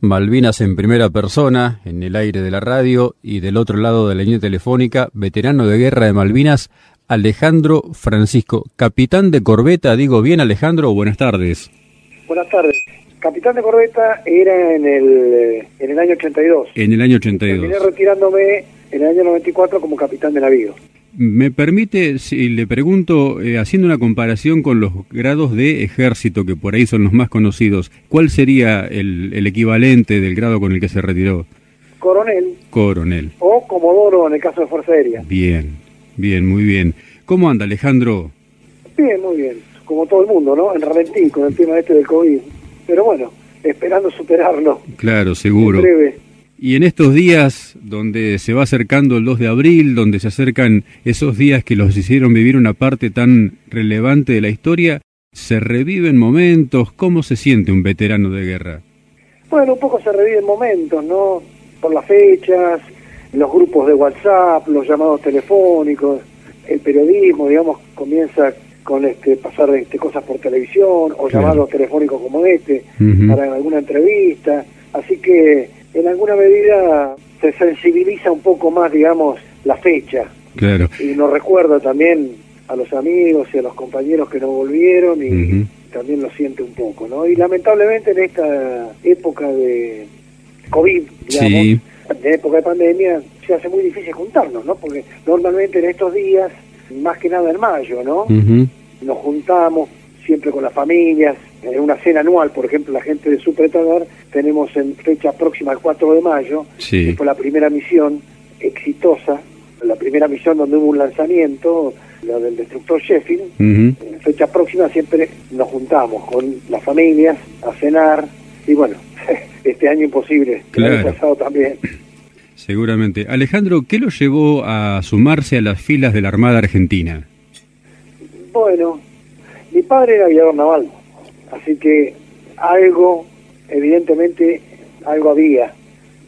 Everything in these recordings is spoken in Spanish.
Malvinas en primera persona, en el aire de la radio y del otro lado de la línea telefónica, veterano de guerra de Malvinas, Alejandro Francisco, capitán de corbeta, digo bien Alejandro, buenas tardes. Buenas tardes. Capitán de corbeta era en el, en el año 82. En el año 82. Terminé retirándome en el año 94 como capitán de navío. Me permite, si le pregunto, eh, haciendo una comparación con los grados de ejército, que por ahí son los más conocidos, ¿cuál sería el, el equivalente del grado con el que se retiró? Coronel. Coronel. O comodoro en el caso de Fuerza Aérea. Bien, bien, muy bien. ¿Cómo anda Alejandro? Bien, muy bien. Como todo el mundo, ¿no? En ralentí con el tema este del COVID. Pero bueno, esperando superarlo. Claro, seguro. En breve. Y en estos días donde se va acercando el 2 de abril, donde se acercan esos días que los hicieron vivir una parte tan relevante de la historia, ¿se reviven momentos? ¿Cómo se siente un veterano de guerra? Bueno, un poco se reviven momentos, ¿no? Por las fechas, los grupos de WhatsApp, los llamados telefónicos, el periodismo, digamos, comienza con este pasar este, cosas por televisión o Claro. llamados telefónicos como este para alguna entrevista. Así que en alguna medida se sensibiliza un poco más, digamos, la fecha Claro. y nos recuerda también a los amigos y a los compañeros que no volvieron y también lo siente un poco, ¿no? Y lamentablemente en esta época de COVID, digamos, Sí. de época de pandemia, se hace muy difícil juntarnos, ¿no? Porque normalmente en estos días, más que nada en mayo, ¿no? Nos juntamos siempre con las familias, en una cena anual, por ejemplo, la gente de Supretador, tenemos en fecha próxima al 4 de mayo, Sí. que fue la primera misión exitosa, la primera misión donde hubo un lanzamiento, la del destructor Sheffield. Ujú. En fecha próxima siempre nos juntamos con las familias a cenar y bueno, este año imposible, el año Claro. pasado también. Seguramente. Alejandro, ¿qué lo llevó a sumarse a las filas de la Armada Argentina? Bueno, mi padre era aviador naval, así que algo, evidentemente, algo había.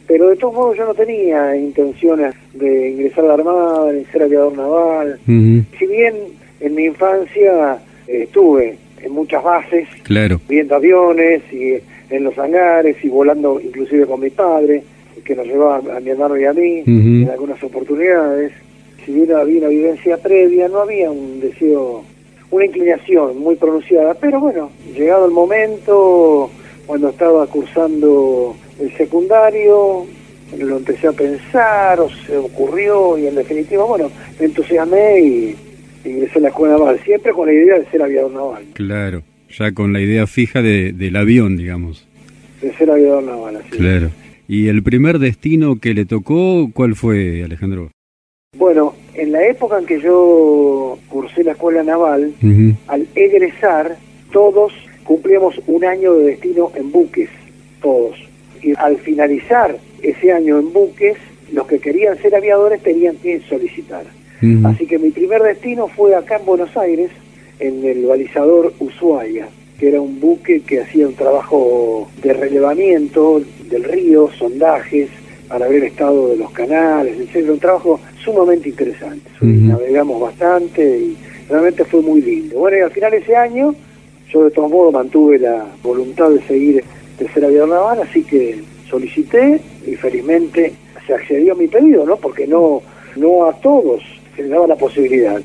Pero de todos modos yo no tenía intenciones de ingresar a la Armada, de ser aviador naval. Si bien en mi infancia eh, estuve en muchas bases, Claro. viendo aviones y en los hangares y volando inclusive con mi padre, que nos llevaba a mi hermano y a mí en algunas oportunidades. Si bien había una vivencia previa, no había un deseo, una inclinación muy pronunciada. Pero bueno, llegado el momento, cuando estaba cursando el secundario, lo empecé a pensar, o se ocurrió, y en definitiva, bueno, me entusiasmé y ingresé a la escuela naval, siempre con la idea de ser aviador naval. Claro. Ya con la idea fija de, del avión, digamos. De ser aviador naval, así. Claro. ¿Y el primer destino que le tocó, cuál fue, Alejandro? Bueno, en la época en que yo cursé la escuela naval, al egresar, todos cumplíamos un año de destino en buques, todos. Y al finalizar ese año en buques, los que querían ser aviadores tenían que solicitar. Así que mi primer destino fue acá en Buenos Aires, en el balizador Ushuaia, que era un buque que hacía un trabajo de relevamiento del río, sondajes, para ver el estado de los canales, etc. Un trabajo sumamente interesante. Navegamos bastante y realmente fue muy lindo. Bueno, y al final ese año, yo de todos modos mantuve la voluntad de seguir de ser aviador naval, así que solicité y felizmente se accedió a mi pedido, ¿no? Porque no, no a todos se les daba la posibilidad.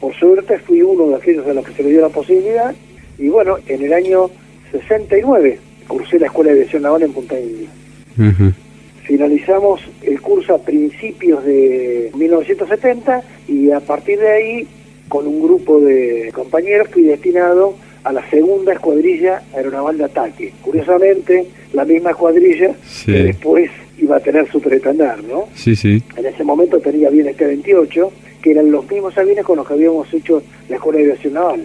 Por suerte fui uno de aquellos a los que se le dio la posibilidad y bueno, en el año 69 cursé la Escuela de Aviación Naval en Punta India. Finalizamos el curso a principios de 1970 y a partir de ahí, con un grupo de compañeros, fui destinado a la segunda escuadrilla aeronaval de ataque. Curiosamente, la misma escuadrilla Sí. que después iba a tener su pretandar, ¿no? Sí, sí. En ese momento tenía aviones T-28, que eran los mismos aviones con los que habíamos hecho la Escuela de Aviación Naval.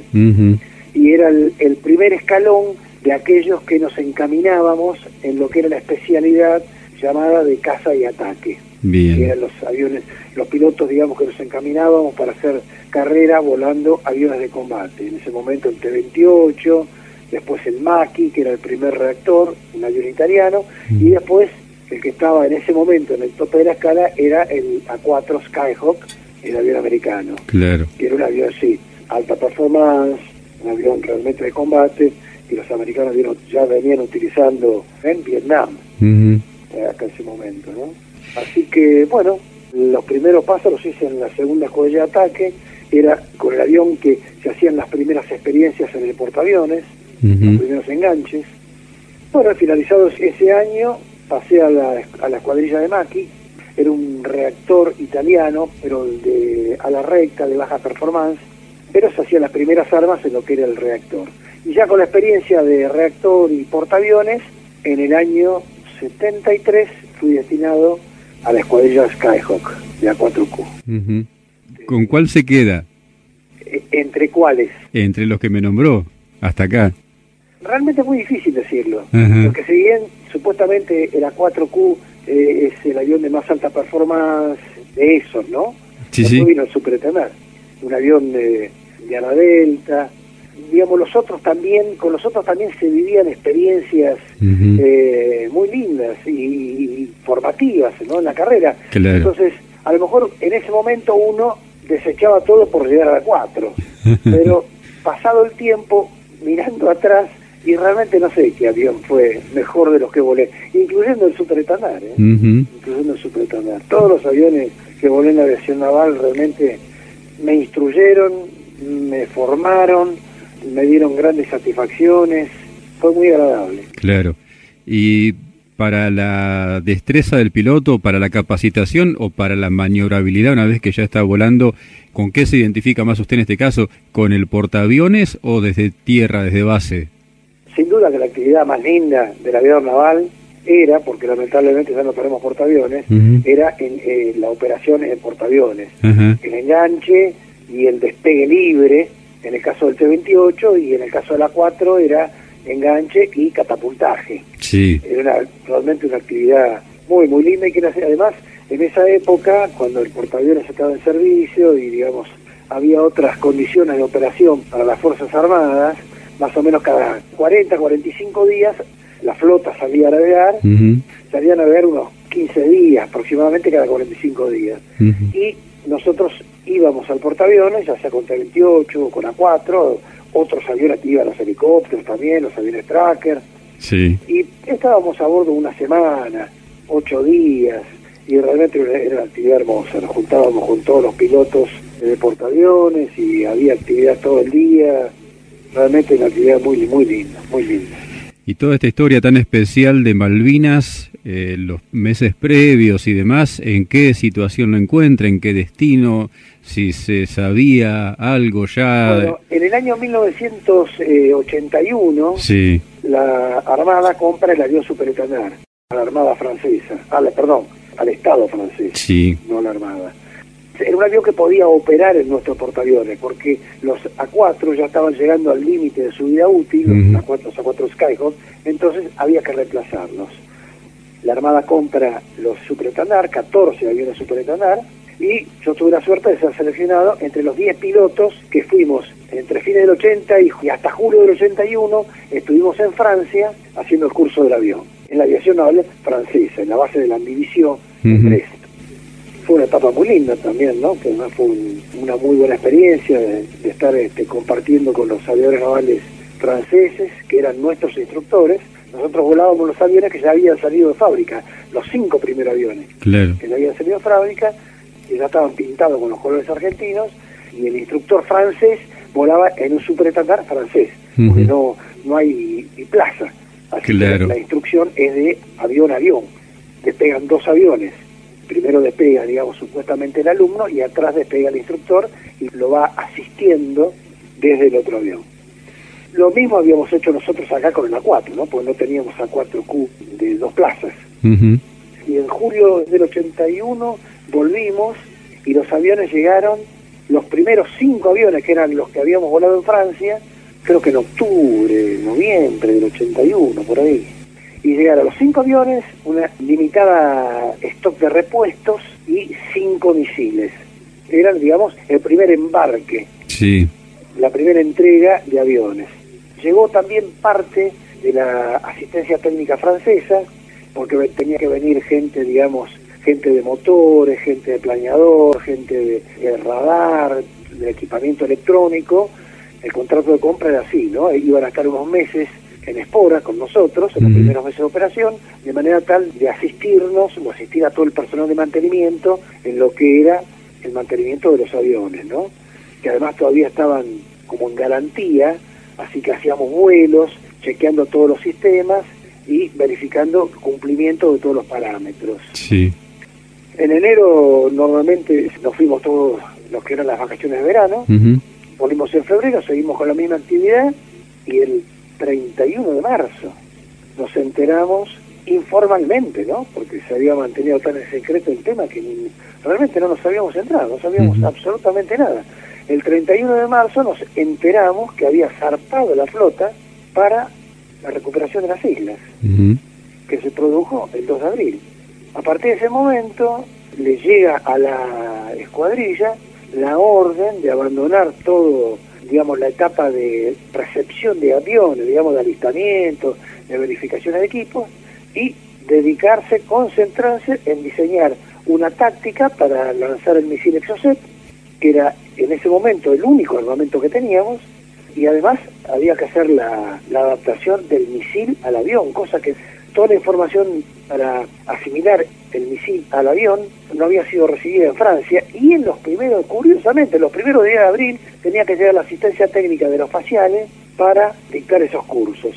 Y era el, el primer escalón de aquellos que nos encaminábamos en lo que era la especialidad llamada de caza y ataque. Que eran los aviones, los pilotos, digamos, que nos encaminábamos para hacer carrera volando aviones de combate. En ese momento el T-28, después el Maki, que era el primer reactor, un avión italiano, y después el que estaba en ese momento en el tope de la escala era el A4 Skyhawk, el avión americano, Claro. que era un avión, sí, alta performance, un avión realmente de combate, que los americanos ya venían utilizando en Vietnam. hasta ese momento, ¿no? Así que, bueno, los primeros pasos los hice en la segunda escuadrilla de ataque, era con el avión que se hacían las primeras experiencias en el portaaviones, los primeros enganches. Bueno, finalizado ese año, pasé a la, a la escuadrilla de Maki, era un reactor italiano, pero de a la recta, de baja performance, pero se hacían las primeras armas en lo que era el reactor. Y ya con la experiencia de reactor y portaaviones, en el año 73 fui destinado a la escuadrilla Skyhawk de A4Q. ¿Con cuál se queda? E, ¿Entre cuáles? Entre los que me nombró, hasta acá. Realmente es muy difícil decirlo, porque si bien supuestamente el A4Q eh, es el avión de más alta performance de esos, ¿no? Sí, sí. vino el Super un avión de, de ala delta, digamos, los otros también, con los otros también se vivían experiencias eh, muy lindas y, formativas ¿no? en la carrera. Entonces, a lo mejor en ese momento uno desechaba todo por llegar a la 4, pero pasado el tiempo, mirando atrás, y realmente no sé qué avión fue mejor de los que volé, incluyendo el Super ¿eh? incluyendo el Super Todos los aviones que volé en la aviación naval realmente me instruyeron, me formaron, me dieron grandes satisfacciones, fue muy agradable. Claro. ¿Y para la destreza del piloto, para la capacitación o para la maniobrabilidad una vez que ya está volando, ¿con qué se identifica más usted en este caso? ¿Con el portaaviones o desde tierra, desde base? Sin duda que la actividad más linda del avión naval era, porque lamentablemente ya no tenemos portaaviones, era en eh, la operación en portaaviones, el enganche y el despegue libre, en el caso del T-28 y en el caso de la 4 era enganche y catapultaje. Sí. Era realmente una actividad muy, muy linda y que además en esa época, cuando el portaaviones estaba en servicio y digamos había otras condiciones de operación para las Fuerzas Armadas, más o menos cada 40, 45 días la flota salía a navegar, salía a navegar unos 15 días, aproximadamente cada 45 días. Y nosotros íbamos al portaaviones, ya sea con T-28 o con A4, otros aviones que iban los helicópteros también, los aviones tracker. Sí. Y estábamos a bordo una semana, ocho días, y realmente era una actividad hermosa. Nos juntábamos con todos los pilotos de portaaviones y había actividad todo el día. Realmente una actividad muy, muy linda, muy linda. Y toda esta historia tan especial de Malvinas, eh, los meses previos y demás, ¿en qué situación lo encuentra? ¿En qué destino? Si se sabía algo ya. Bueno, en el año 1981, sí. la Armada compra el avión Superetanar a la Armada francesa, a perdón, al Estado francés, sí. no a la Armada era un avión que podía operar en nuestros portaaviones, porque los A4 ya estaban llegando al límite de su vida útil, los, A4, los A4 Skyhawk, entonces había que reemplazarlos. La Armada compra los Superetanar, 14 aviones Superetanar, y yo tuve la suerte de ser seleccionado entre los 10 pilotos que fuimos entre fines del 80 y hasta julio del 81, estuvimos en Francia haciendo el curso del avión, en la aviación naval francesa, en la base de la división uh fue una etapa muy linda también, ¿no? Que además fue una muy buena experiencia de, estar este, compartiendo con los aviadores navales franceses, que eran nuestros instructores. Nosotros volábamos los aviones que ya habían salido de fábrica, los cinco primeros aviones que ya habían salido de fábrica, y ya estaban pintados con los colores argentinos, y el instructor francés volaba en un superestándar francés, porque no, no hay plaza. Así que la instrucción es de avión a avión. Despegan dos aviones primero despega, digamos, supuestamente el alumno y atrás despega el instructor y lo va asistiendo desde el otro avión. Lo mismo habíamos hecho nosotros acá con el A4, ¿no? Porque no teníamos A4Q de dos plazas. Y en julio del 81 volvimos y los aviones llegaron, los primeros cinco aviones que eran los que habíamos volado en Francia, creo que en octubre, noviembre del 81, por ahí y llegar a los cinco aviones, una limitada stock de repuestos y cinco misiles. Eran, digamos, el primer embarque, sí. la primera entrega de aviones. Llegó también parte de la asistencia técnica francesa, porque tenía que venir gente, digamos, gente de motores, gente de planeador, gente de, radar, de equipamiento electrónico. El contrato de compra era así, ¿no? Iban a estar unos meses en espora con nosotros en los primeros meses de operación, de manera tal de asistirnos o asistir a todo el personal de mantenimiento en lo que era el mantenimiento de los aviones, ¿no? Que además todavía estaban como en garantía, así que hacíamos vuelos, chequeando todos los sistemas y verificando cumplimiento de todos los parámetros. Sí. En enero normalmente nos fuimos todos los que eran las vacaciones de verano, volvimos en febrero, seguimos con la misma actividad y el 31 de marzo nos enteramos informalmente, ¿no? Porque se había mantenido tan en secreto el tema que realmente no nos habíamos entrado, no sabíamos absolutamente nada. El 31 de marzo nos enteramos que había zarpado la flota para la recuperación de las islas, que se produjo el 2 de abril. A partir de ese momento le llega a la escuadrilla la orden de abandonar todo, digamos, la etapa de recepción de aviones, digamos, de alistamiento, de verificación de equipos, y dedicarse, concentrarse en diseñar una táctica para lanzar el misil Exocet, que era en ese momento el único armamento que teníamos, y además había que hacer la, adaptación del misil al avión, cosa que toda la información para asimilar el misil al avión no había sido recibida en Francia y en los primeros, curiosamente, en los primeros días de abril tenía que llegar la asistencia técnica de los faciales para dictar esos cursos.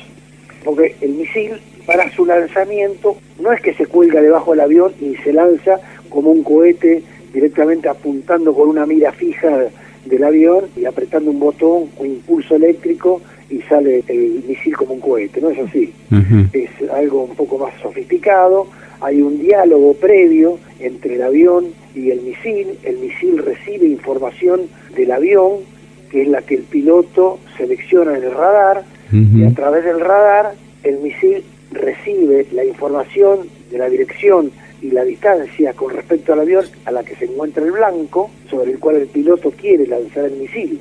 Porque el misil, para su lanzamiento, no es que se cuelga debajo del avión y se lanza como un cohete directamente apuntando con una mira fija del avión y apretando un botón o impulso eléctrico y sale el misil como un cohete, no es así. Es algo un poco más sofisticado, hay un diálogo previo entre el avión y el misil, el misil recibe información del avión, que es la que el piloto selecciona en el radar, y a través del radar el misil recibe la información de la dirección y la distancia con respecto al avión a la que se encuentra el blanco, sobre el cual el piloto quiere lanzar el misil.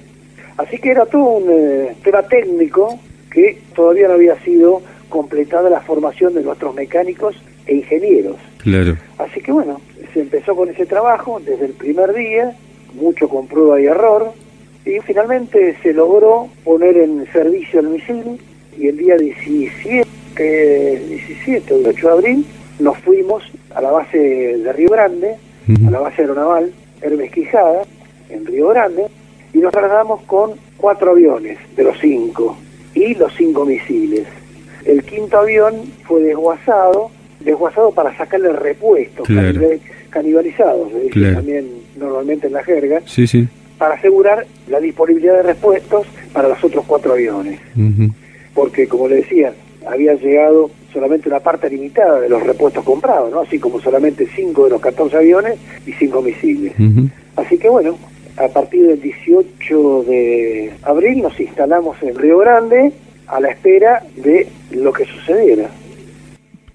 Así que era todo un eh, tema técnico que todavía no había sido completada la formación de nuestros mecánicos e ingenieros. Claro. Así que bueno, se empezó con ese trabajo desde el primer día, mucho con prueba y error, y finalmente se logró poner en servicio el misil y el día 17, 17 o 8 de abril nos fuimos a la base de Río Grande, a la base aeronaval Hermes Quijada, en Río Grande, y nos trasladamos con cuatro aviones de los cinco y los cinco misiles. El quinto avión fue desguazado, desguazado para sacarle repuestos, canibalizados, se dice también normalmente en la jerga, sí, sí. para asegurar la disponibilidad de repuestos para los otros cuatro aviones. Porque, como le decía, había llegado solamente una parte limitada de los repuestos comprados, ¿no? Así como solamente 5 de los 14 aviones y 5 misiles. Así que bueno, a partir del 18 de abril nos instalamos en Río Grande a la espera de lo que sucediera.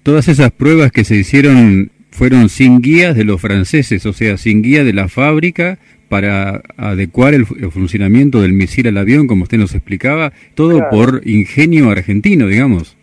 Todas esas pruebas que se hicieron fueron sin guías de los franceses, o sea, sin guía de la fábrica para adecuar el, funcionamiento del misil al avión, como usted nos explicaba, todo por ingenio argentino, digamos.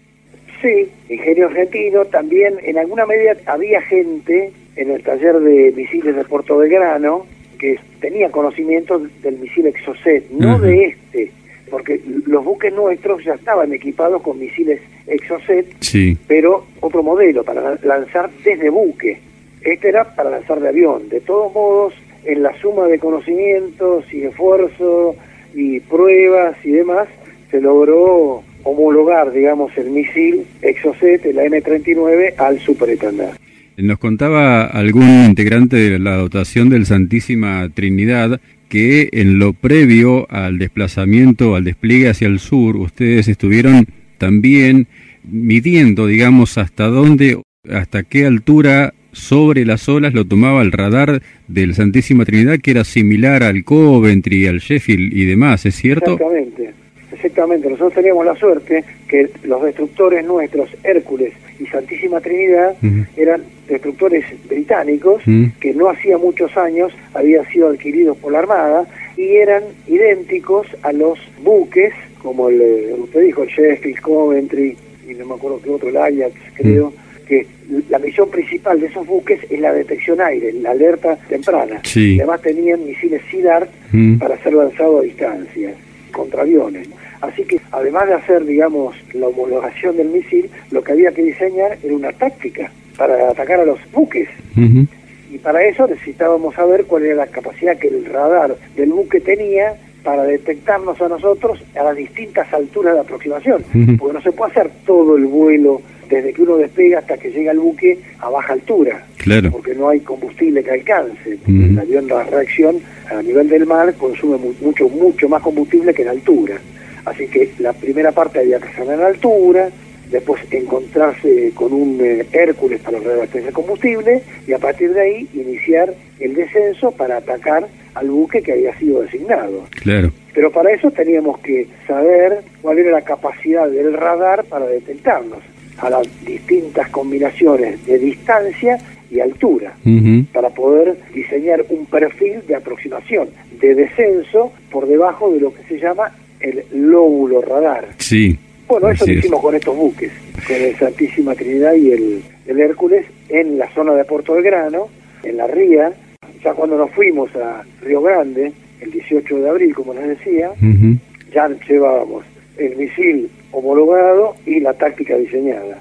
Sí, ingenio argentino, también en alguna medida había gente en el taller de misiles de Puerto Belgrano que tenía conocimiento del misil Exocet, no de este, porque los buques nuestros ya estaban equipados con misiles Exocet, sí. pero otro modelo para lanzar desde buque. Este era para lanzar de avión. De todos modos, en la suma de conocimientos y esfuerzo y pruebas y demás, se logró homologar, digamos, el misil Exocet, la M39, al superestandar. Nos contaba algún integrante de la dotación del Santísima Trinidad que en lo previo al desplazamiento, al despliegue hacia el sur, ustedes estuvieron también midiendo, digamos, hasta dónde, hasta qué altura sobre las olas lo tomaba el radar del Santísima Trinidad, que era similar al Coventry, al Sheffield y demás, ¿es cierto? Exactamente. Exactamente, nosotros teníamos la suerte que los destructores nuestros, Hércules y Santísima Trinidad, eran destructores británicos que no hacía muchos años habían sido adquiridos por la Armada y eran idénticos a los buques, como el, eh, usted dijo, el Sheffield, Coventry, y no me acuerdo qué otro, el Ajax, creo, que la misión principal de esos buques es la detección aire, la alerta temprana. Además tenían misiles SIDART para ser lanzados a distancia contra aviones. Así que además de hacer, digamos, la homologación del misil, lo que había que diseñar era una táctica para atacar a los buques. Y para eso necesitábamos saber cuál era la capacidad que el radar del buque tenía para detectarnos a nosotros a las distintas alturas de aproximación, porque no se puede hacer todo el vuelo desde que uno despega hasta que llega al buque a baja altura, claro. porque no hay combustible que alcance. El avión de reacción a nivel del mar consume mucho, mucho más combustible que en altura. Así que la primera parte había que hacer en altura, después encontrarse con un eh, Hércules para reabastecer el combustible y a partir de ahí iniciar el descenso para atacar al buque que había sido designado. Claro. Pero para eso teníamos que saber cuál era la capacidad del radar para detectarnos a las distintas combinaciones de distancia y altura, para poder diseñar un perfil de aproximación, de descenso por debajo de lo que se llama el lóbulo radar. Sí. Bueno, eso lo hicimos con estos buques, con el Santísima Trinidad y el, Hércules en la zona de Puerto del Grano, en la ría. Ya cuando nos fuimos a Río Grande, el 18 de abril, como les decía, ya llevábamos el misil homologado y la táctica diseñada.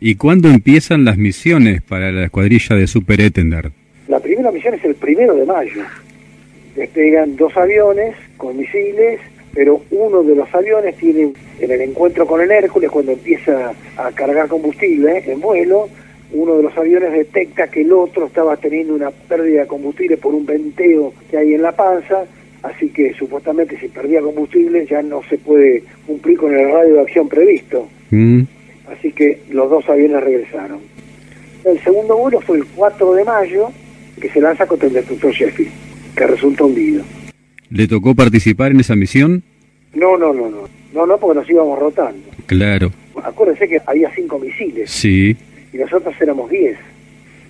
¿Y cuándo empiezan las misiones para la escuadrilla de Super Etender? La primera misión es el primero de mayo. Despegan dos aviones con misiles, pero uno de los aviones tiene, en el encuentro con el Hércules, cuando empieza a cargar combustible en vuelo, uno de los aviones detecta que el otro estaba teniendo una pérdida de combustible por un venteo que hay en la panza así que supuestamente si perdía combustible ya no se puede cumplir con el radio de acción previsto. Mm. Así que los dos aviones regresaron. El segundo vuelo fue el 4 de mayo, que se lanza contra el destructor Sheffield, que resulta hundido. ¿Le tocó participar en esa misión? No, no, no, no. No, no, porque nos íbamos rotando. Claro. Acuérdense que había cinco misiles. Sí. Y nosotros éramos diez.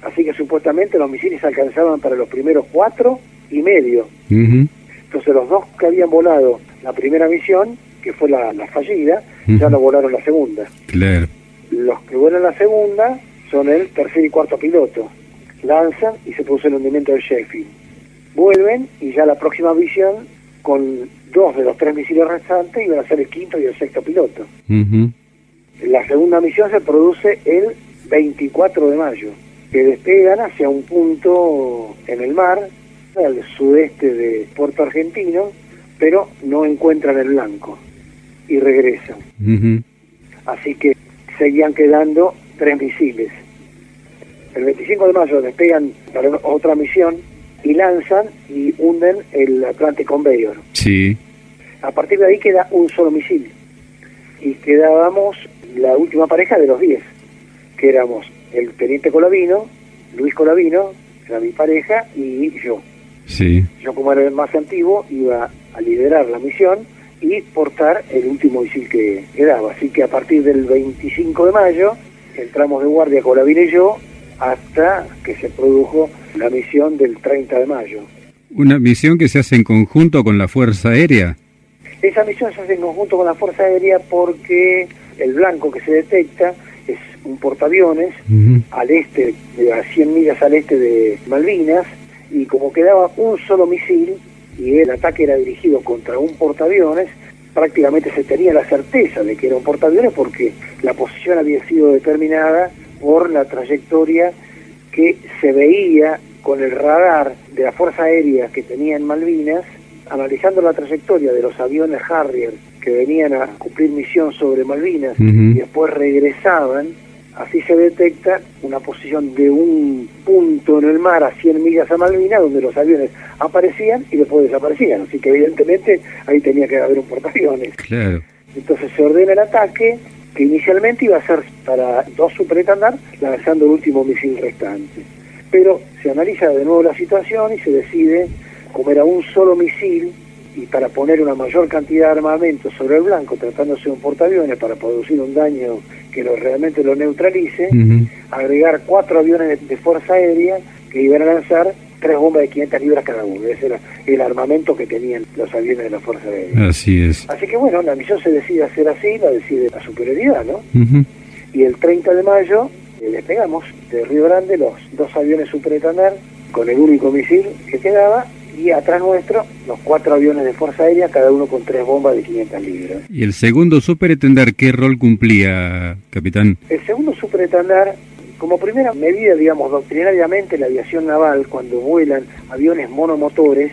Así que supuestamente los misiles alcanzaban para los primeros cuatro y medio. Entonces los dos que habían volado la primera misión, que fue la, fallida, ya no volaron la segunda. Claro. Los que vuelan la segunda son el tercer y cuarto piloto. Lanzan y se produce el hundimiento de Sheffield. Vuelven y ya la próxima misión, con dos de los tres misiles restantes, iban a ser el quinto y el sexto piloto. La segunda misión se produce el 24 de mayo, que despegan hacia un punto en el mar al sudeste de Puerto Argentino, pero no encuentran el blanco y regresan. Así que seguían quedando tres misiles. El 25 de mayo despegan para otra misión y lanzan y hunden el Atlantic Conveyor. Sí. A partir de ahí queda un solo misil. Y quedábamos la última pareja de los 10, que éramos el teniente Colavino, Luis Colavino, era mi pareja, y yo. Sí. Yo como era el más antiguo iba a liderar la misión y portar el último misil que quedaba. Así que a partir del 25 de mayo entramos de guardia Colavina y yo hasta que se produjo la misión del 30 de mayo. ¿Una misión que se hace en conjunto con la Fuerza Aérea? Esa misión se hace en conjunto con la Fuerza Aérea porque el blanco que se detecta es un portaaviones al este, a 100 millas al este de Malvinas, y como quedaba un solo misil y el ataque era dirigido contra un portaaviones, prácticamente se tenía la certeza de que era un portaaviones porque la posición había sido determinada por la trayectoria que se veía con el radar de la Fuerza Aérea que tenía en Malvinas, analizando la trayectoria de los aviones Harrier que venían a cumplir misión sobre Malvinas y después regresaban Así se detecta una posición de un punto en el mar a 100 millas a Malvinas donde los aviones aparecían y después desaparecían. Así que evidentemente ahí tenía que haber un portaaviones. Claro. Entonces se ordena el ataque que inicialmente iba a ser para dos superetandar lanzando el último misil restante. Pero se analiza de nuevo la situación y se decide, como era un solo misil, y para poner una mayor cantidad de armamento sobre el blanco, tratándose de un portaaviones para producir un daño que lo, realmente lo neutralice, agregar cuatro aviones de, fuerza aérea que iban a lanzar tres bombas de 500 libras cada uno. Ese era el armamento que tenían los aviones de la Fuerza Aérea. Así es. Así que bueno, la misión se decide hacer así, la decide la superioridad, ¿no? Y el 30 de mayo eh, despegamos de Río Grande los dos aviones Super con el único misil que quedaba y atrás nuestro los cuatro aviones de Fuerza Aérea, cada uno con tres bombas de 500 libras. ¿Y el segundo superetendar qué rol cumplía, capitán? El segundo superetendar, como primera medida, digamos, doctrinariamente, la aviación naval, cuando vuelan aviones monomotores,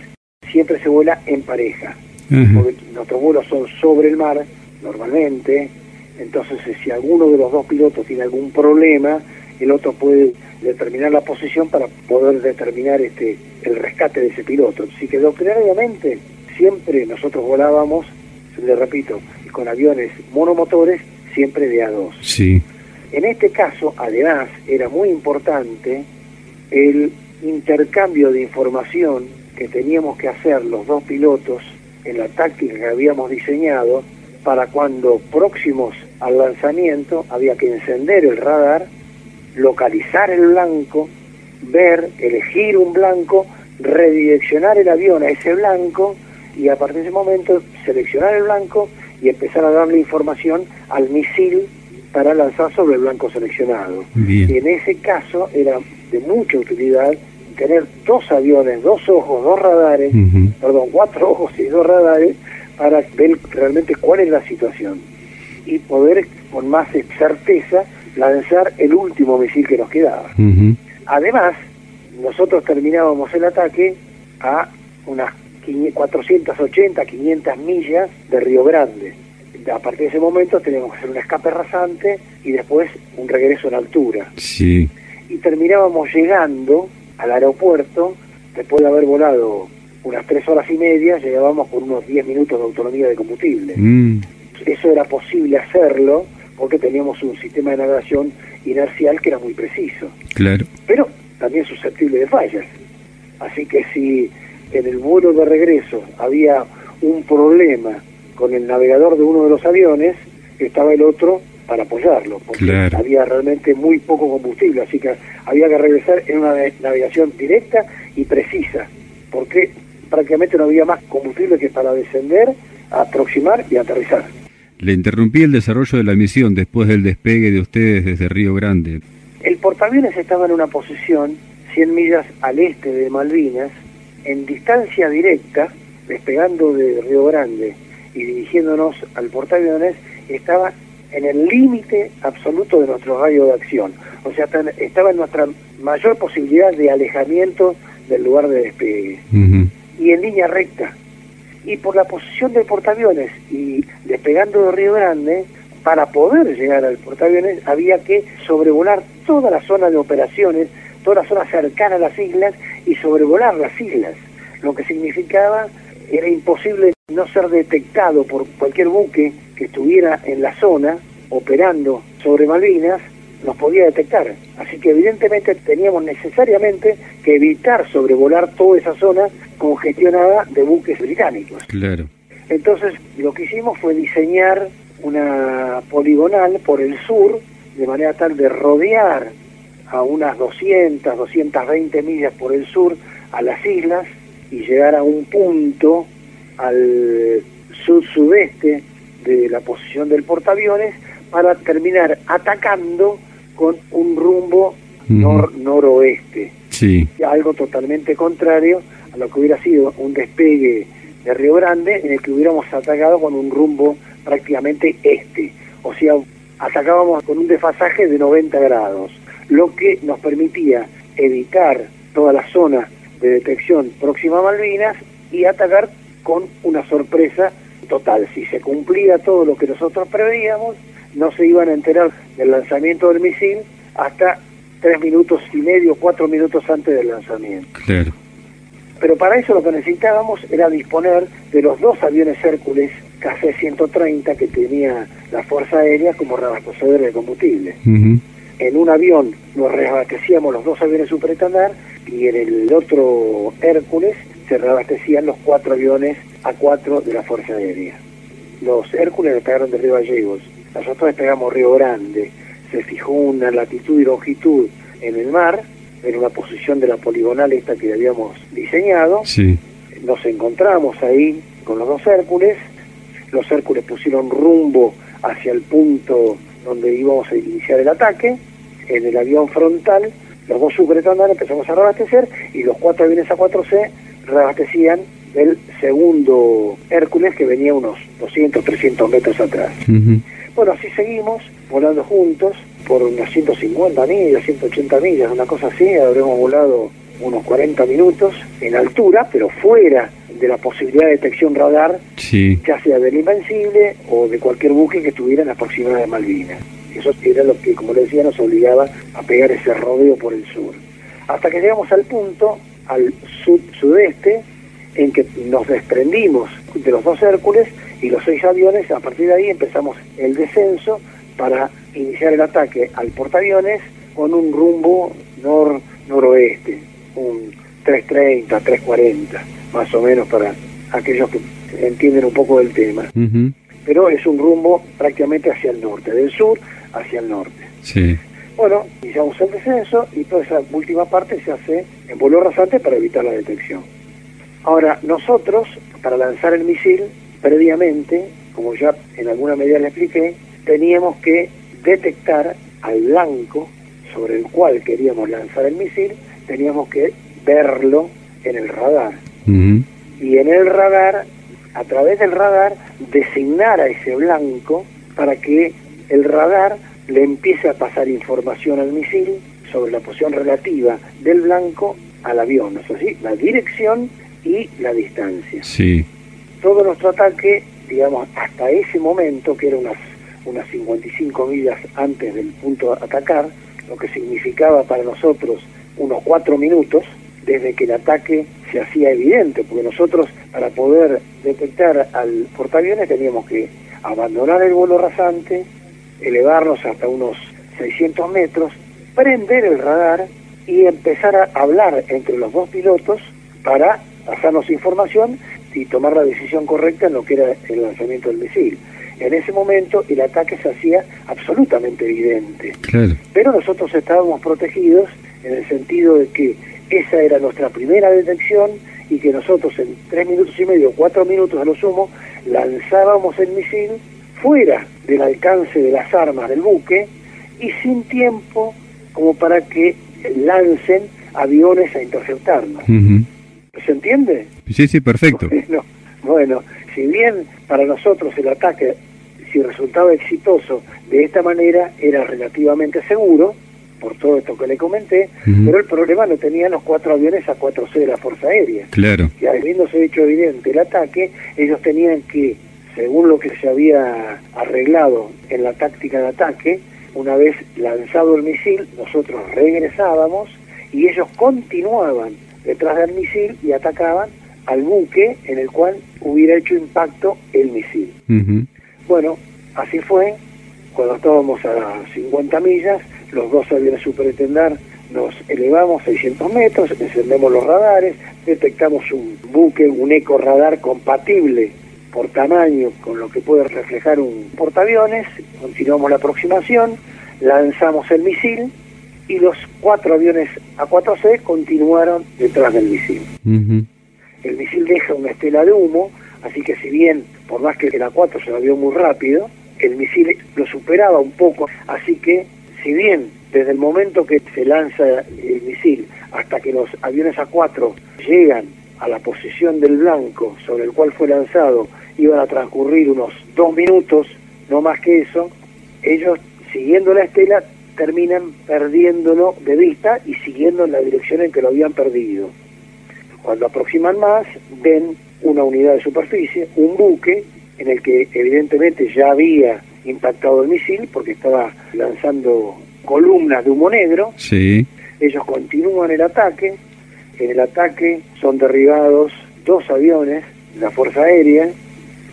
siempre se vuela en pareja. Porque nuestros vuelos son sobre el mar, normalmente, entonces si alguno de los dos pilotos tiene algún problema, el otro puede determinar la posición para poder determinar este el rescate de ese piloto. Así que doctrinariamente siempre nosotros volábamos, le repito, con aviones monomotores, siempre de A2. Sí. En este caso, además, era muy importante el intercambio de información que teníamos que hacer los dos pilotos en la táctica que habíamos diseñado para cuando próximos al lanzamiento había que encender el radar localizar el blanco, ver, elegir un blanco, redireccionar el avión a ese blanco y a partir de ese momento seleccionar el blanco y empezar a darle información al misil para lanzar sobre el blanco seleccionado. Y en ese caso era de mucha utilidad tener dos aviones, dos ojos, dos radares, perdón, cuatro ojos y dos radares para ver realmente cuál es la situación y poder con más certeza lanzar el último misil que nos quedaba. Además, nosotros terminábamos el ataque a unas 480, 500 millas de Río Grande. A partir de ese momento teníamos que hacer un escape rasante y después un regreso en altura. Sí. Y terminábamos llegando al aeropuerto, después de haber volado unas tres horas y media, llegábamos con unos 10 minutos de autonomía de combustible. Mm. Eso era posible hacerlo porque teníamos un sistema de navegación inercial que era muy preciso. Claro. Pero también susceptible de fallas. Así que si en el vuelo de regreso había un problema con el navegador de uno de los aviones, estaba el otro para apoyarlo, porque había realmente muy poco combustible, así que había que regresar en una navegación directa y precisa, porque prácticamente no había más combustible que para descender, aproximar y aterrizar. Le interrumpí el desarrollo de la misión después del despegue de ustedes desde Río Grande. El portaaviones estaba en una posición 100 millas al este de Malvinas, en distancia directa, despegando de Río Grande y dirigiéndonos al portaaviones, estaba en el límite absoluto de nuestro radio de acción. O sea, estaba en nuestra mayor posibilidad de alejamiento del lugar de despegue. Y en línea recta, y por la posición del portaaviones y despegando de Río Grande, para poder llegar al portaaviones había que sobrevolar toda la zona de operaciones, toda la zona cercana a las islas y sobrevolar las islas, lo que significaba era imposible no ser detectado por cualquier buque que estuviera en la zona operando sobre Malvinas nos podía detectar. Así que evidentemente teníamos necesariamente que evitar sobrevolar toda esa zona congestionada de buques británicos. Claro. Entonces lo que hicimos fue diseñar una poligonal por el sur, de manera tal de rodear a unas 200, 220 millas por el sur a las islas y llegar a un punto al sud-sudeste de la posición del portaaviones para terminar atacando con un rumbo noroeste. Sí. Algo totalmente contrario a lo que hubiera sido un despegue de Río Grande en el que hubiéramos atacado con un rumbo prácticamente este. O sea, atacábamos con un desfasaje de 90 grados, lo que nos permitía evitar toda la zona de detección próxima a Malvinas y atacar con una sorpresa total. Si se cumplía todo lo que nosotros preveíamos, no se iban a enterar del lanzamiento del misil hasta tres minutos y medio, cuatro minutos antes del lanzamiento. Claro. Pero para eso lo que necesitábamos era disponer de los dos aviones Hércules KC-130 que tenía la Fuerza Aérea como reabastecedor de combustible. En un avión nos reabastecíamos los dos aviones superestandar y en el otro Hércules se reabastecían los cuatro aviones A4 de la Fuerza Aérea. Los Hércules despegaron de Río Gallegos, nosotros despegamos Río Grande, se fijó una latitud y longitud en el mar, en una posición de la poligonal esta que habíamos diseñado. Sí. Nos encontramos ahí con los dos Hércules, los Hércules pusieron rumbo hacia el punto donde íbamos a iniciar el ataque, en el avión frontal, los dos superestándares empezamos a reabastecer y los cuatro aviones A4C reabastecían del segundo Hércules que venía unos 200, 300 metros atrás. Bueno, así seguimos volando juntos por unas 150 millas, 180 millas, una cosa así, habremos volado unos 40 minutos en altura, pero fuera de la posibilidad de detección radar, ya sea del Invencible o de cualquier buque que estuviera en las proximidades de Malvinas. Eso era lo que, como le decía, nos obligaba a pegar ese rodeo por el sur. Hasta que llegamos al punto, al sud-sudeste, en que nos desprendimos de los dos Hércules y los seis aviones, a partir de ahí empezamos el descenso para iniciar el ataque al portaaviones con un rumbo nor-noroeste, un 330, 340, más o menos para aquellos que entienden un poco del tema. Pero es un rumbo prácticamente hacia el norte, del sur hacia el norte. Sí. Bueno, iniciamos el descenso y toda esa última parte se hace en vuelo rasante para evitar la detección. Ahora, nosotros, para lanzar el misil, previamente, como ya en alguna medida le expliqué, teníamos que detectar al blanco sobre el cual queríamos lanzar el misil, teníamos que verlo en el radar. Y en el radar, a través del radar, designar a ese blanco para que el radar le empiece a pasar información al misil sobre la posición relativa del blanco al avión, ¿no es La dirección y la distancia. Sí. Todo nuestro ataque, digamos, hasta ese momento, que era unas, unas 55 millas antes del punto a atacar, lo que significaba para nosotros unos cuatro minutos, desde que el ataque se hacía evidente, porque nosotros para poder detectar al portaaviones teníamos que abandonar el vuelo rasante, elevarnos hasta unos 600 metros, prender el radar y empezar a hablar entre los dos pilotos para pasarnos información y tomar la decisión correcta en lo que era el lanzamiento del misil. En ese momento el ataque se hacía absolutamente evidente. Pero nosotros estábamos protegidos en el sentido de que esa era nuestra primera detección y que nosotros en tres minutos y medio, cuatro minutos a lo sumo, lanzábamos el misil fuera del alcance de las armas del buque y sin tiempo como para que lancen aviones a interceptarnos. ¿Se entiende? Sí, sí, perfecto. Bueno, bueno, si bien para nosotros el ataque, si resultaba exitoso de esta manera, era relativamente seguro, por todo esto que le comenté, pero el problema lo tenían los cuatro aviones a 4C de la Fuerza Aérea. Claro. Y habiéndose hecho evidente el ataque, ellos tenían que, según lo que se había arreglado en la táctica de ataque, una vez lanzado el misil, nosotros regresábamos y ellos continuaban detrás del misil y atacaban al buque en el cual hubiera hecho impacto el misil. Bueno, así fue. Cuando estábamos a 50 millas, los dos aviones superintendar nos elevamos 600 metros, encendemos los radares, detectamos un buque, un eco radar compatible por tamaño con lo que puede reflejar un portaaviones, continuamos la aproximación, lanzamos el misil y los cuatro aviones A4C continuaron detrás del misil. El misil deja una estela de humo, así que si bien, por más que el A4 se lo vio muy rápido, el misil lo superaba un poco, así que si bien desde el momento que se lanza el misil hasta que los aviones A4 llegan a la posición del blanco sobre el cual fue lanzado, iban a transcurrir unos dos minutos, no más que eso, ellos siguiendo la estela terminan perdiéndolo de vista y siguiendo en la dirección en que lo habían perdido. Cuando aproximan más, ven una unidad de superficie, un buque, en el que evidentemente ya había impactado el misil porque estaba lanzando columnas de humo negro. Sí. Ellos continúan el ataque. En el ataque son derribados dos aviones de la Fuerza Aérea,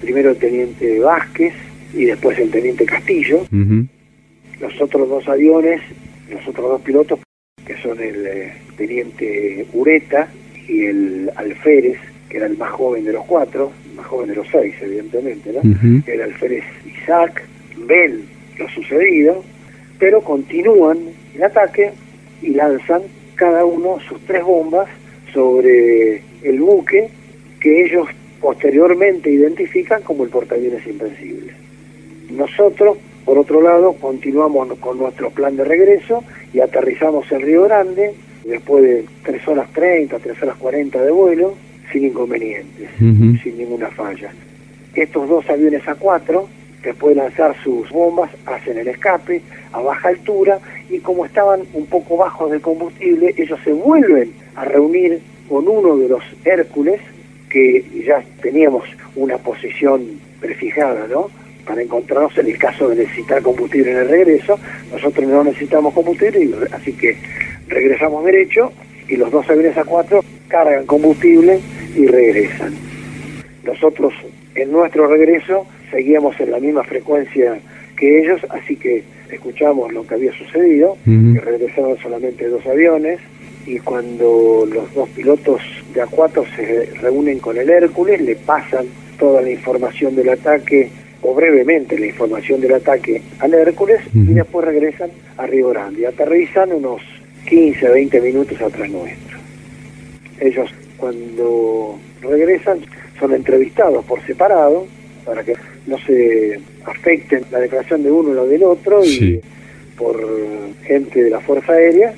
primero el teniente Vázquez y después el teniente Castillo los otros dos aviones, los otros dos pilotos, que son el eh, teniente Ureta y el Alférez, que era el más joven de los cuatro, el más joven de los seis, evidentemente, ¿no? El Alférez Isaac, ven lo sucedido, pero continúan el ataque y lanzan cada uno sus tres bombas sobre el buque que ellos posteriormente identifican como el portaaviones invencible. Nosotros por otro lado, continuamos con nuestro plan de regreso y aterrizamos en Río Grande, después de 3 horas 30, 3 horas 40 de vuelo, sin inconvenientes, sin ninguna falla. Estos dos aviones A4 después de lanzar sus bombas, hacen el escape a baja altura y como estaban un poco bajos de combustible, ellos se vuelven a reunir con uno de los Hércules, que ya teníamos una posición prefijada, ¿no? Para encontrarnos en el caso de necesitar combustible en el regreso. Nosotros no necesitamos combustible, así que regresamos derecho y los dos aviones A4 cargan combustible y regresan. Nosotros en nuestro regreso seguíamos en la misma frecuencia que ellos, así que escuchamos lo que había sucedido, que regresaron solamente dos aviones, y cuando los dos pilotos de A4 se reúnen con el Hércules, le pasan toda la información del ataque, o brevemente la información del ataque al Hércules, y después regresan a Río Grande, y aterrizan unos 15 a 20 minutos atrás nuestro. Ellos cuando regresan son entrevistados por separado, para que no se afecten la declaración de uno o la del otro y por gente de la Fuerza Aérea.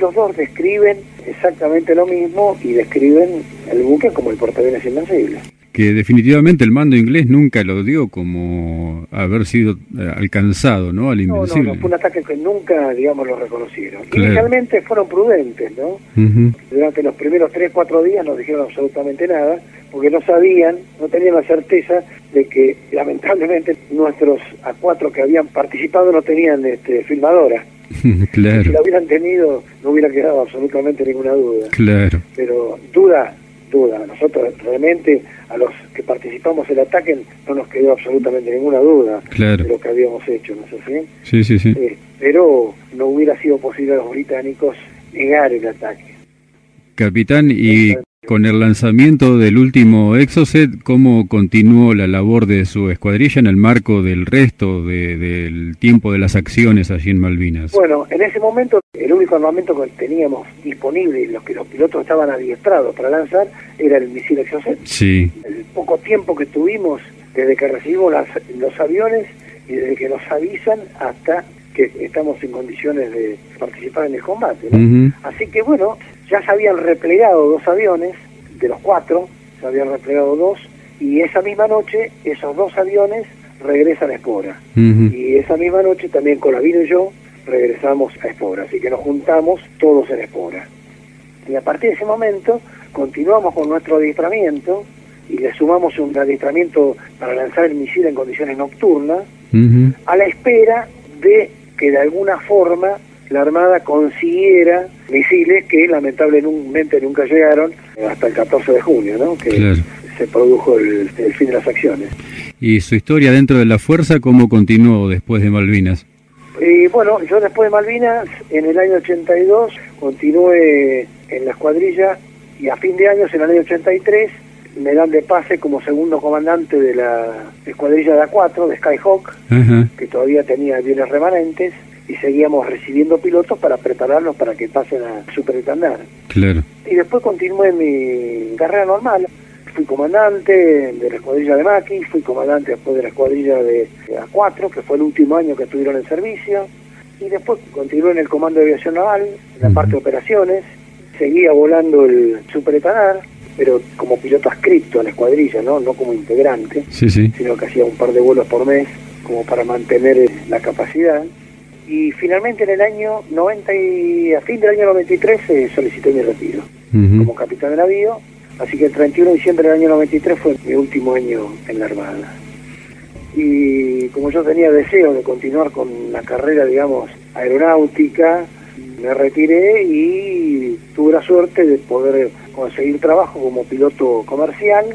los dos describen exactamente lo mismo y describen el buque como el portaaviones invencible que definitivamente el mando inglés nunca lo dio como haber sido eh, alcanzado, ¿no? Al invencible. No, no, fue un ataque que nunca, digamos, lo reconocieron. Inicialmente fueron prudentes, ¿no? Durante los primeros tres, cuatro días no dijeron absolutamente nada, porque no sabían, no tenían la certeza de que, lamentablemente, nuestros A4 que habían participado no tenían este, filmadora. claro. Si la hubieran tenido, no hubiera quedado absolutamente ninguna duda. Claro. Pero duda duda. Nosotros realmente, a los que participamos en el ataque, no nos quedó absolutamente ninguna duda de lo que habíamos hecho, ¿no es así? Sí, sí, sí. Eh, pero no hubiera sido posible a los británicos negar el ataque. Capitán, y con el lanzamiento del último Exocet, ¿cómo continuó la labor de su escuadrilla en el marco del resto del tiempo de las acciones allí en Malvinas? Bueno, en ese momento el único armamento que teníamos disponible y los que los pilotos estaban adiestrados para lanzar era el misil Exocet. Sí. El poco tiempo que tuvimos desde que recibimos los aviones y desde que nos avisan hasta que estamos en condiciones de participar en el combate. Así que bueno, ya se habían replegado dos aviones, de los cuatro, se habían replegado dos, y esa misma noche esos dos aviones regresan a Espora. Y esa misma noche también Colavino y yo regresamos a Espora, así que nos juntamos todos en Espora. Y a partir de ese momento continuamos con nuestro adiestramiento y le sumamos un adiestramiento para lanzar el misil en condiciones nocturnas, a la espera de que de alguna forma la Armada consiguiera misiles que lamentablemente nunca llegaron hasta el 14 de junio, ¿no? que se produjo el, fin de las acciones. ¿Y su historia dentro de la fuerza cómo continuó después de Malvinas? Y bueno, yo después de Malvinas, en el año 82, continué en la escuadrilla y a fin de año, en el año 83, me dan de pase como segundo comandante de la escuadrilla de A4, de Skyhawk, que todavía tenía bienes remanentes, y seguíamos recibiendo pilotos para prepararlos para que pasen a superetandar. Claro. Y después continué mi carrera normal. Fui comandante de la escuadrilla de Maki, fui comandante después de la escuadrilla de, A4, que fue el último año que estuvieron en servicio, y después continué en el Comando de Aviación Naval, en la parte de operaciones, seguía volando el superetanar, pero como piloto adscripto a la escuadrilla, ¿no? no como integrante, sino que hacía un par de vuelos por mes como para mantener la capacidad y finalmente en el año 90 y a fin del año 93 se solicité mi retiro como capitán de navío, así que el 31 de diciembre del año 93 fue mi último año en la Armada. Y como yo tenía deseo de continuar con la carrera, digamos, aeronáutica, me retiré y tuve la suerte de poder conseguir trabajo como piloto comercial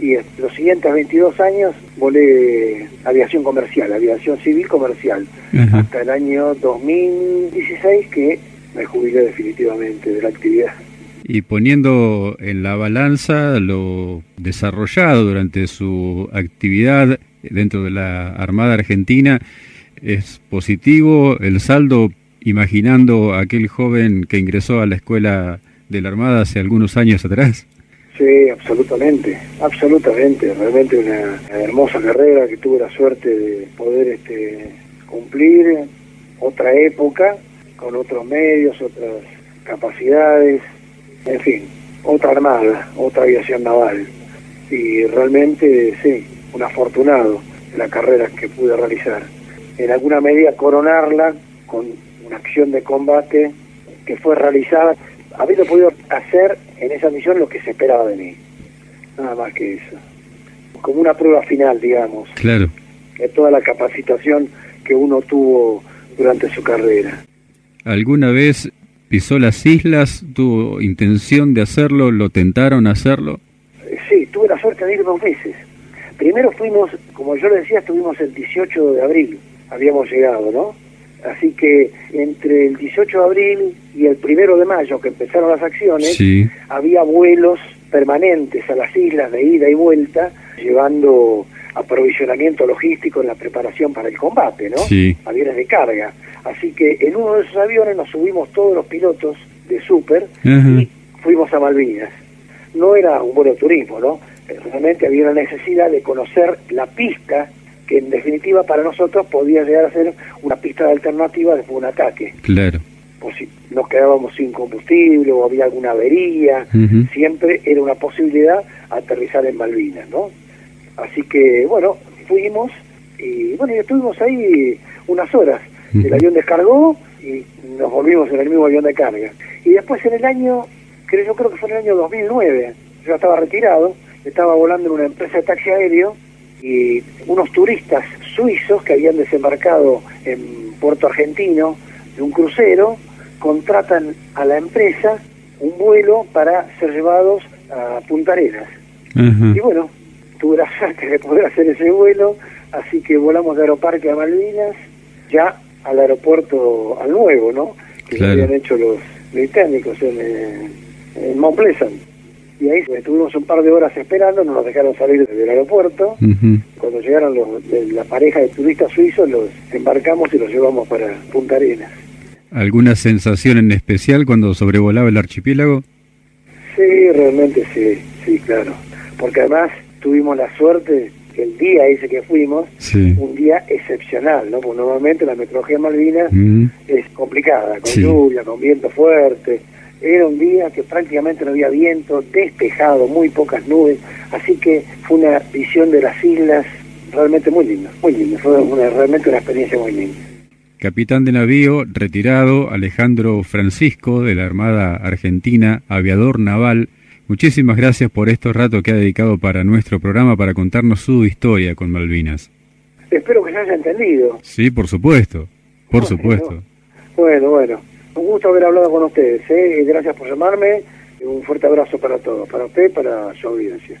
y los siguientes 22 años volé aviación comercial, aviación civil comercial, hasta el año 2016 que me jubilé definitivamente de la actividad. Y poniendo en la balanza lo desarrollado durante su actividad dentro de la Armada Argentina, ¿es positivo el saldo imaginando aquel joven que ingresó a la escuela de la Armada hace algunos años atrás? Sí, absolutamente, absolutamente. Realmente una, hermosa carrera que tuve la suerte de poder este, cumplir. Otra época, con otros medios, otras capacidades. En fin, otra armada, otra aviación naval. Y realmente, sí, un afortunado en la carrera que pude realizar. En alguna medida coronarla con una acción de combate que fue realizada, habiendo podido hacer en esa misión lo que se esperaba de mí. Nada más que eso. Como una prueba final, digamos. Claro. De toda la capacitación que uno tuvo durante su carrera. ¿Alguna vez pisó las islas? ¿Tuvo intención de hacerlo? ¿Lo tentaron hacerlo? Eh, sí, tuve la suerte de ir dos veces. Primero fuimos, como yo le decía, estuvimos el 18 de abril, habíamos llegado, ¿no? Así que entre el 18 de abril y el primero de mayo, que empezaron las acciones, había vuelos permanentes a las islas de ida y vuelta, llevando aprovisionamiento logístico en la preparación para el combate, ¿no? Aviones de carga. Así que en uno de esos aviones nos subimos todos los pilotos de Super y fuimos a Malvinas. No era un vuelo de turismo, ¿no? Realmente había una necesidad de conocer la pista que en definitiva para nosotros podía llegar a ser una pista de alternativa después de un ataque. Claro. Por si nos quedábamos sin combustible o había alguna avería, siempre era una posibilidad aterrizar en Malvinas, ¿no? Así que, bueno, fuimos y, bueno, y estuvimos ahí unas horas. El avión descargó y nos volvimos en el mismo avión de carga. Y después en el año, creo, yo creo que fue en el año 2009, yo estaba retirado, estaba volando en una empresa de taxi aéreo y unos turistas suizos que habían desembarcado en Puerto Argentino de un crucero contratan a la empresa un vuelo para ser llevados a Punta Arenas. Y bueno, tuve la suerte de poder hacer ese vuelo, así que volamos de Aeroparque a Malvinas, ya al aeropuerto, al nuevo, ¿no? Que habían hecho los británicos en, en Mount Pleasant. Y ahí estuvimos un par de horas esperando, no nos dejaron salir del aeropuerto. Cuando llegaron los, de la pareja de turistas suizos, los embarcamos y los llevamos para Punta Arenas. ¿Alguna sensación en especial cuando sobrevolaba el archipiélago? Sí, realmente sí, sí, claro. Porque además tuvimos la suerte que el día ese que fuimos, un día excepcional, ¿no? Porque normalmente la meteorología Malvinas mm. es complicada, con lluvia, con viento fuerte. Era un día que prácticamente no había viento, despejado, muy pocas nubes, así que fue una visión de las islas realmente muy linda, muy linda, fue una, realmente una experiencia muy linda. Capitán de navío retirado Alejandro Francisco de la Armada Argentina, aviador naval, Muchísimas gracias por este rato que ha dedicado para nuestro programa para contarnos su historia con Malvinas. Espero que se haya entendido. Sí, por supuesto, por supuesto. Bueno, bueno, un gusto haber hablado con ustedes. ¿eh? Gracias por llamarme. Un fuerte abrazo para todos, para usted para su audiencia.